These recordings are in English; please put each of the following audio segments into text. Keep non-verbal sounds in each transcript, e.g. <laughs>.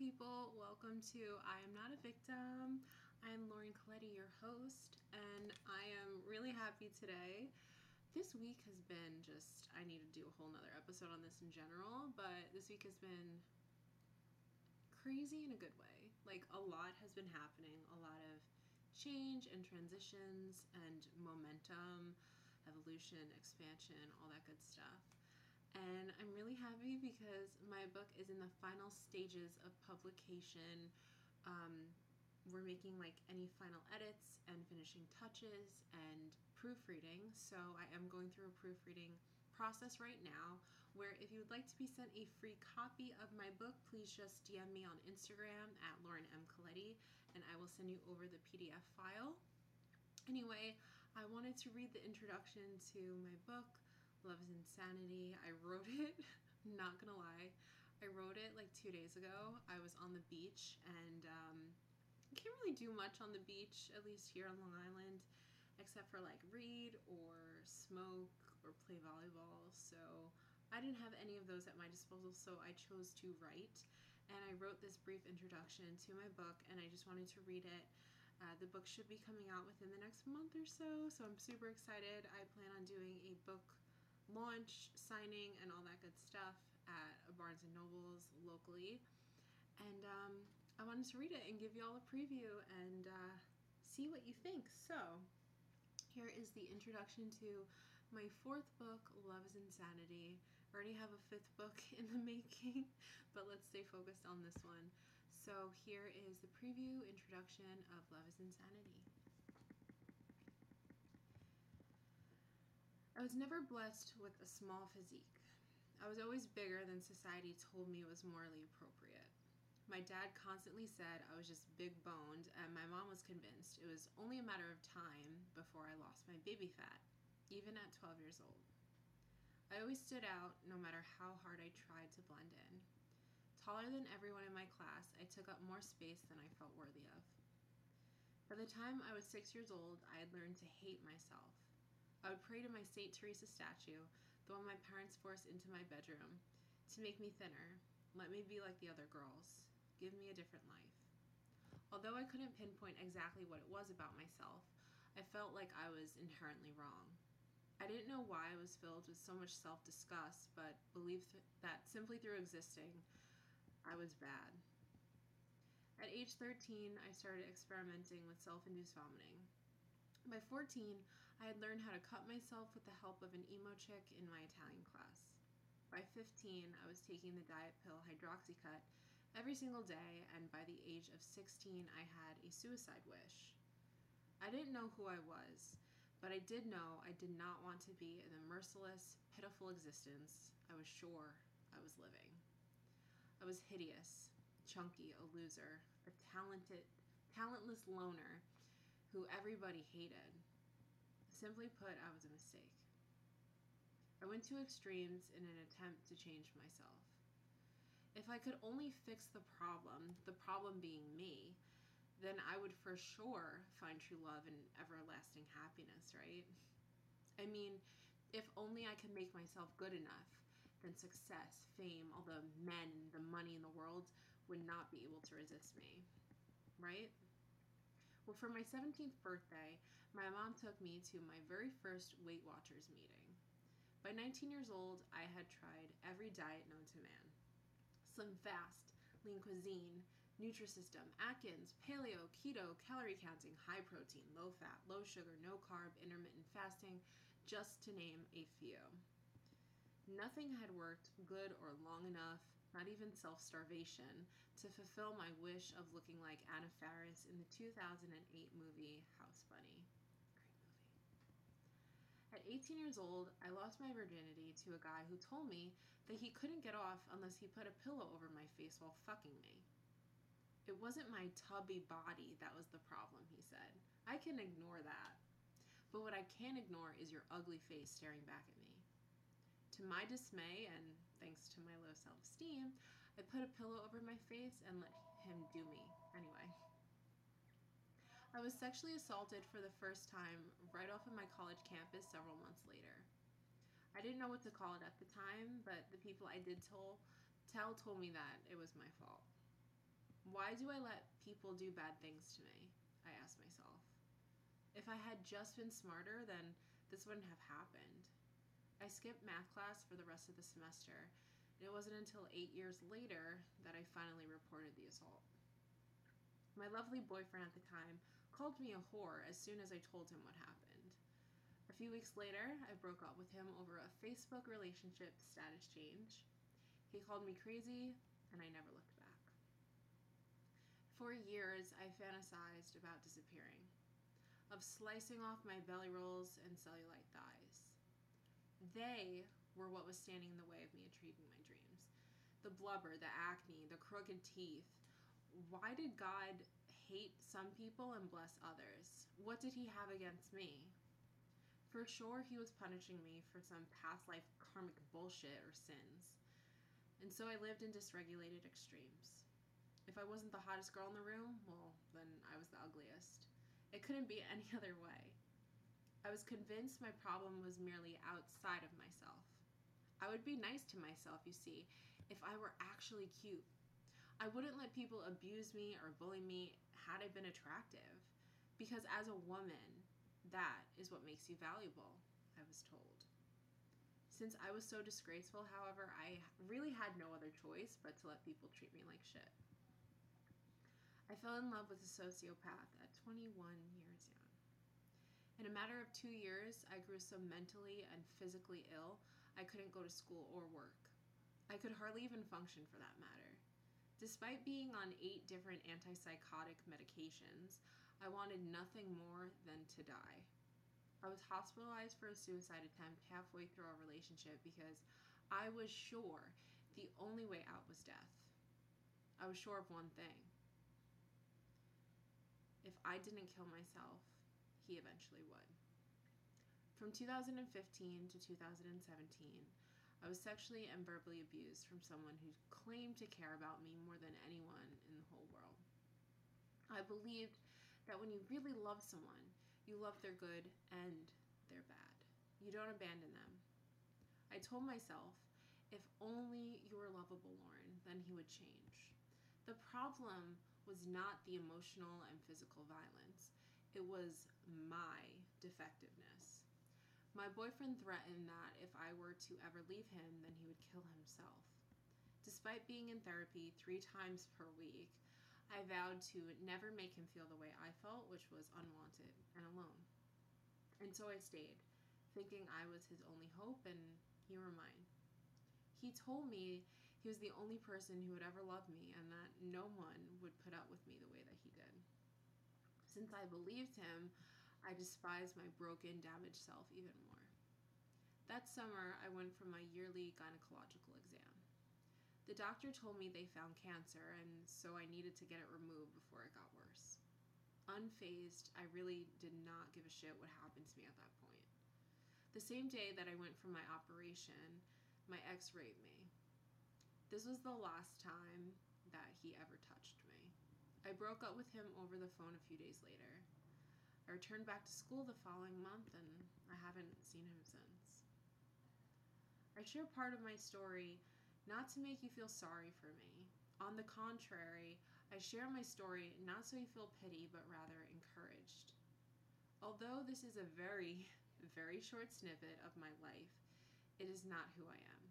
people. Welcome to I Am Not a Victim. I'm Lauren Colletti, your host, and I am really happy today. This week has been just, I need to do a whole nother episode on this in general, but this week has been crazy in a good way. Like, a lot has been happening, a lot of change and transitions and momentum, evolution, expansion, all that good stuff and I'm really happy because my book is in the final stages of publication. Um, we're making like any final edits and finishing touches and proofreading. So I am going through a proofreading process right now where if you would like to be sent a free copy of my book, please just DM me on Instagram at Lauren M. Colletti and I will send you over the PDF file. Anyway, I wanted to read the introduction to my book Love is Insanity. I wrote <laughs> it, not gonna lie. I wrote it like two days ago. I was on the beach and um, I can't really do much on the beach, at least here on Long Island, except for like read or smoke or play volleyball. So I didn't have any of those at my disposal, so I chose to write. And I wrote this brief introduction to my book, and I just wanted to read it. Uh, the book should be coming out within the next month or so, so I'm super excited. I plan on doing a book launch, signing, and all that good stuff at Barnes and Nobles locally. And um, I wanted to read it and give you all a preview and uh, see what you think. So, here is the introduction to my fourth book, Love is Insanity. I already have a fifth book <laughs> in the making, but let's stay focused on this one. So, here is the preview introduction of Love is Insanity. I was never blessed with a small physique. I was always bigger than society told me was morally appropriate. My dad constantly said I was just big boned, and my mom was convinced it was only a matter of time before I lost my baby fat, even at 12 years old. I always stood out no matter how hard I tried to blend in. Taller than everyone in my class, I took up more space than I felt worthy of. By the time I was six years old, I had learned to hate myself. I would pray to my St. Teresa statue, the one my parents forced into my bedroom, to make me thinner. Let me be like the other girls. Give me a different life. Although I couldn't pinpoint exactly what it was about myself, I felt like I was inherently wrong. I didn't know why I was filled with so much self disgust, but believed that simply through existing, I was bad. At age 13, I started experimenting with self induced vomiting. By 14, I had learned how to cut myself with the help of an emo chick in my Italian class. By 15, I was taking the diet pill Hydroxycut every single day, and by the age of 16, I had a suicide wish. I didn't know who I was, but I did know I did not want to be in the merciless, pitiful existence I was sure I was living. I was hideous, chunky, a loser, a talented, talentless loner who everybody hated. Simply put, I was a mistake. I went to extremes in an attempt to change myself. If I could only fix the problem, the problem being me, then I would for sure find true love and everlasting happiness, right? I mean, if only I could make myself good enough, then success, fame, all the men, the money in the world would not be able to resist me, right? Well, for my 17th birthday, my mom took me to my very first Weight Watchers meeting. By 19 years old, I had tried every diet known to man Slim Fast, Lean Cuisine, Nutrisystem, Atkins, Paleo, Keto, calorie counting, high protein, low fat, low sugar, no carb, intermittent fasting, just to name a few. Nothing had worked good or long enough not even self starvation, to fulfill my wish of looking like Anna Faris in the 2008 movie House Bunny. At 18 years old, I lost my virginity to a guy who told me that he couldn't get off unless he put a pillow over my face while fucking me. It wasn't my tubby body that was the problem, he said. I can ignore that. But what I can't ignore is your ugly face staring back at me. To my dismay, and thanks to my low self esteem, I put a pillow over my face and let him do me anyway. I was sexually assaulted for the first time right off of my college campus several months later. I didn't know what to call it at the time, but the people I did tell, tell told me that it was my fault. Why do I let people do bad things to me? I asked myself. If I had just been smarter, then this wouldn't have happened. I skipped math class for the rest of the semester, and it wasn't until eight years later that I finally reported the assault. My lovely boyfriend at the time called me a whore as soon as I told him what happened. A few weeks later, I broke up with him over a Facebook relationship status change. He called me crazy, and I never looked back. For years, I fantasized about disappearing, of slicing off my belly rolls and cellulite thighs. They were what was standing in the way of me achieving my dreams. The blubber, the acne, the crooked teeth. Why did God hate some people and bless others? What did he have against me? For sure, he was punishing me for some past life karmic bullshit or sins. And so I lived in dysregulated extremes. If I wasn't the hottest girl in the room, well, then I was the ugliest. It couldn't be <laughs> any other way. I was convinced my problem was merely outside of myself. I would be nice to myself, you see, if I were actually cute. I wouldn't let people abuse me or bully me had I been attractive. Because as a woman, that is what makes you valuable, I was told. Since I was so disgraceful, however, I really had no other choice but to let people treat me like shit. I fell in love with a sociopath at 21 years young. In a matter of two years, I grew so mentally and physically ill, I couldn't go to school or work. I could hardly even function for that matter. Despite being on eight different antipsychotic medications, I wanted nothing more than to die. I was hospitalized for a suicide attempt halfway through our relationship because I was sure the only way out was death. I was sure of one thing. If I didn't kill myself, he eventually would. From 2015 to 2017, I was sexually and verbally abused from someone who claimed to care about me more than anyone in the whole world. I believed that when you really love someone, you love their good and their bad. You don't abandon them. I told myself, if only you were lovable, Lauren, then he would change. The problem was not the emotional and physical violence. It was my defectiveness. My boyfriend threatened that if I were to ever leave him, then he would kill himself. Despite being in therapy three times per week, I vowed to never make him feel the way I felt, which was unwanted and alone. And so I stayed, thinking I was his only hope and he were mine. He told me he was the only person who would ever love me and that no one would put up with me the way that he did. Since I believed him, I despised my broken, damaged self even more. That summer, I went for my yearly gynecological exam. The doctor told me they found cancer, and so I needed to get it removed before it got worse. Unfazed, I really did not give a shit what happened to me at that point. The same day that I went for my operation, my ex raped me. This was the last time that he ever touched me. I broke up with him over the phone a few days later. I returned back to school the following month and I haven't seen him since. I share part of my story not to make you feel sorry for me. On the contrary, I share my story not so you feel pity, but rather encouraged. Although this is a very, <laughs> very short snippet of my life, it is not who I am.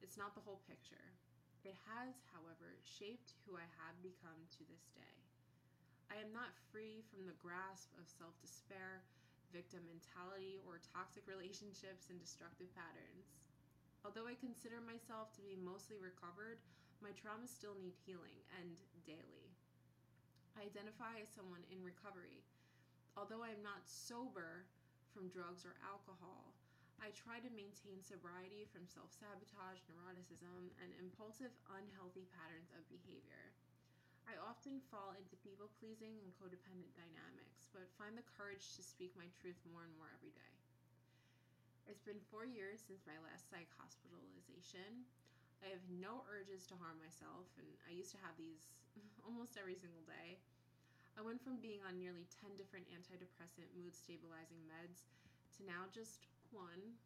It's not the whole picture. It has, however, shaped who I have become to this day. I am not free from the grasp of self despair, victim mentality, or toxic relationships and destructive patterns. Although I consider myself to be mostly recovered, my traumas still need healing, and daily. I identify as someone in recovery. Although I am not sober from drugs or alcohol, I try to maintain sobriety from self sabotage, neuroticism, and impulsive, unhealthy patterns of behavior. I often fall into people pleasing and codependent dynamics, but find the courage to speak my truth more and more every day. It's been four years since my last psych hospitalization. I have no urges to harm myself, and I used to have these <laughs> almost every single day. I went from being on nearly 10 different antidepressant mood stabilizing meds to now just one.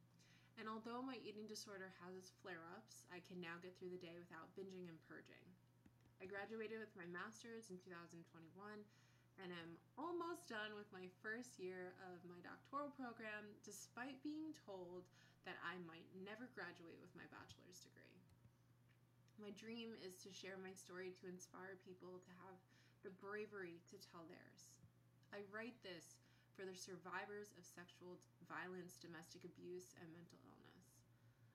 And although my eating disorder has its flare ups, I can now get through the day without binging and purging. I graduated with my master's in 2021 and am almost done with my first year of my doctoral program, despite being told that I might never graduate with my bachelor's degree. My dream is to share my story to inspire people to have the bravery to tell theirs. I write this for the survivors of sexual violence, domestic abuse, and mental illness.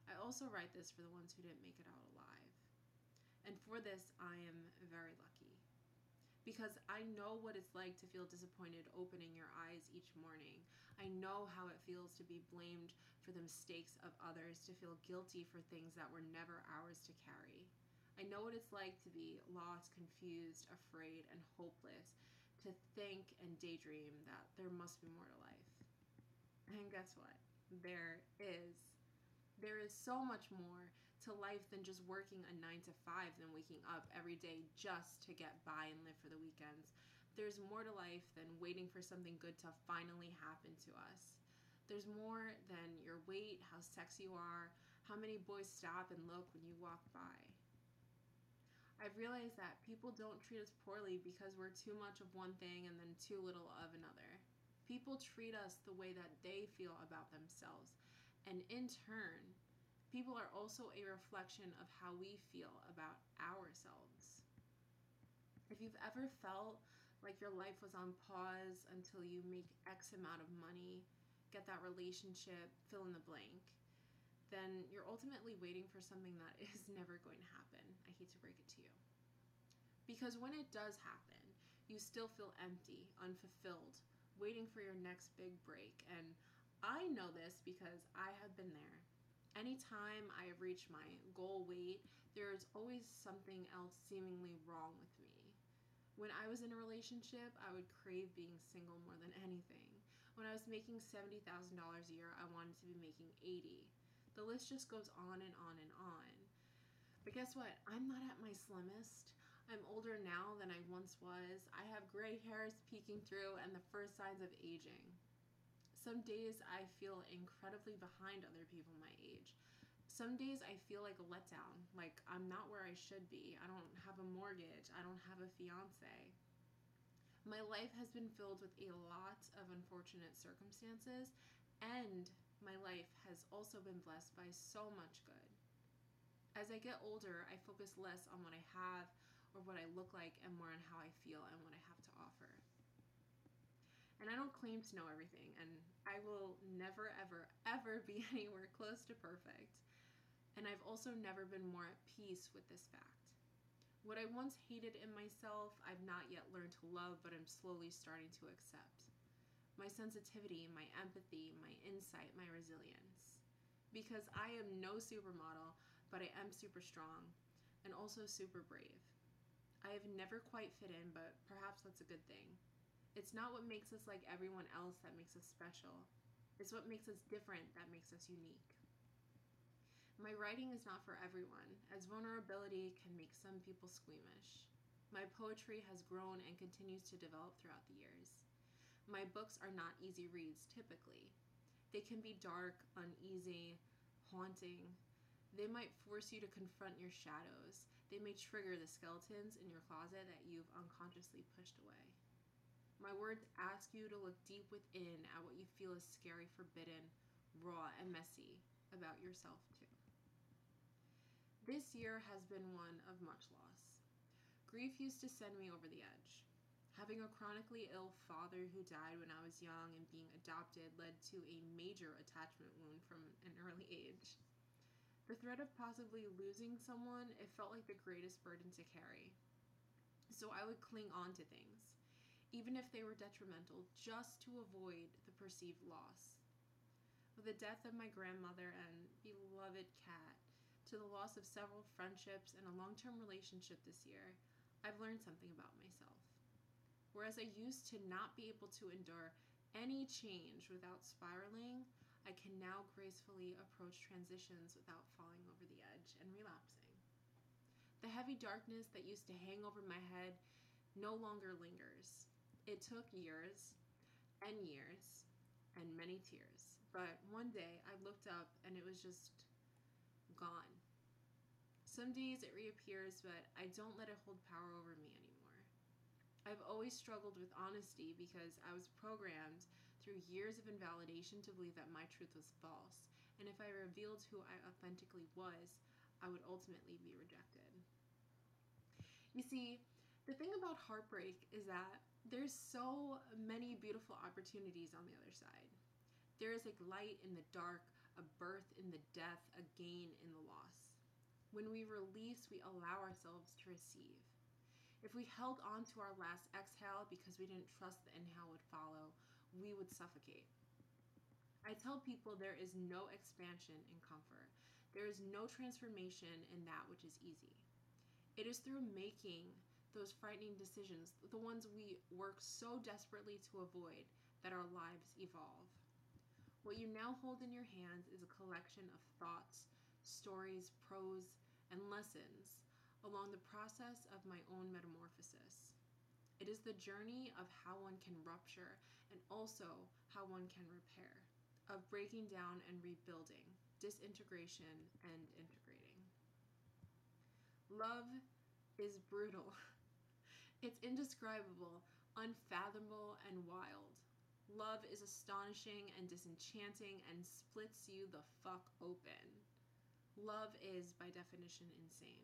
I also write this for the ones who didn't make it out. And for this, I am very lucky. Because I know what it's like to feel disappointed opening your eyes each morning. I know how it feels to be blamed for the mistakes of others, to feel guilty for things that were never ours to carry. I know what it's like to be lost, confused, afraid, and hopeless, to think and daydream that there must be more to life. And guess what? There is. There is so much more to life than just working a nine to five, than waking up every day just to get by and live for the weekends. There's more to life than waiting for something good to finally happen to us. There's more than your weight, how sexy you are, how many boys stop and look when you walk by. I've realized that people don't treat us poorly because we're too much of one thing and then too little of another. People treat us the way that they feel about themselves. And in turn, people are also a reflection of how we feel about ourselves. If you've ever felt like your life was on pause until you make X amount of money, get that relationship, fill in the blank, then you're ultimately waiting for something that <laughs> is never going to happen. I hate to break it to you. Because when it does happen, you still feel empty, unfulfilled, waiting for your next big break. And I know this because I have been there. Anytime I have reached my goal weight, there's always something else seemingly wrong with me. When I was in a relationship, I would crave being single more than anything. When I was making $70,000 a year, I wanted to be making 80. The list just goes on and on and on. But guess what? I'm not at my slimmest. I'm older now than I once was. I have gray hairs peeking through and the first signs of aging. Some days I feel incredibly behind other people my age. Some days I feel like a letdown, like I'm not where I should be. I don't have a mortgage. I don't have a fiance. My life has been filled with a lot of unfortunate circumstances, and my life has also been blessed by so much good. As I get older, I focus less on what I have or what I look like and more on how I feel and what I have to offer. And I don't claim to know everything, and I will never, ever, ever be <laughs> anywhere close to perfect. And I've also never been more at peace with this fact. What I once hated in myself, I've not yet learned to love, but I'm slowly starting to accept. My sensitivity, my empathy, my insight, my resilience. Because I am no supermodel, but I am super strong and also super brave. I have never quite fit in, but perhaps that's a good thing. It's not what makes us like everyone else that makes us special. It's what makes us different that makes us unique. My writing is not for everyone, as vulnerability can make some people squeamish. My poetry has grown and continues to develop throughout the years. My books are not easy reads typically. They can be dark, uneasy, haunting. They might force you to confront your shadows. They may trigger the skeletons in your closet that you've unconsciously pushed away. Words ask you to look deep within at what you feel is scary, forbidden, raw, and messy about yourself, too. This year has been one of much loss. Grief used to send me over the edge. Having a chronically ill father who died when I was young and being adopted led to a major attachment wound from an early age. The threat of possibly losing someone, it felt like the greatest burden to carry. So I would cling on to things even if they were detrimental, just to avoid the perceived loss. With the death of my grandmother and beloved cat, to the loss of several friendships and a long term relationship this year, I've learned something about myself. Whereas I used to not be able to endure any change without spiraling, I can now gracefully approach transitions without falling over the edge and relapsing. The heavy darkness that used to hang over my head no longer lingers. It took years and years and many tears. But one day I looked up and it was just gone. Some days it reappears, but I don't let it hold power over me anymore. I've always struggled with honesty because I was programmed through years of invalidation to believe that my truth was false, and if I revealed who I authentically was, I would ultimately be rejected. You see, the thing about heartbreak is that there's so many beautiful opportunities on the other side. There is a light in the dark, a birth in the death, a gain in the loss. When we release, we allow ourselves to receive. If we held on to our last exhale because we didn't trust the inhale would follow, we would suffocate. I tell people there is no expansion in comfort. There is no transformation in that which is easy. It is through making those frightening decisions, the ones we work so desperately to avoid, that our lives evolve. What you now hold in your hands is a collection of thoughts, stories, prose, and lessons along the process of my own metamorphosis. It is the journey of how one can rupture and also how one can repair, of breaking down and rebuilding, disintegration and integrating. Love is brutal. <laughs> It's indescribable, unfathomable, and wild. Love is astonishing and disenchanting and splits you the fuck open. Love is, by definition, insane.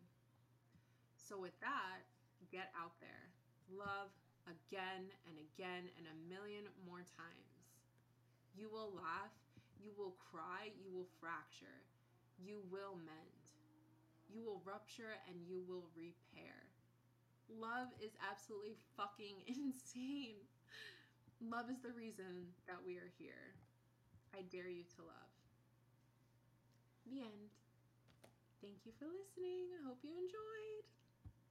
So, with that, get out there. Love again and again and a million more times. You will laugh, you will cry, you will fracture, you will mend, you will rupture, and you will repair. Love is absolutely fucking <laughs> insane. Love is the reason that we are here. I dare you to love. The end. Thank you for listening. I hope you enjoyed.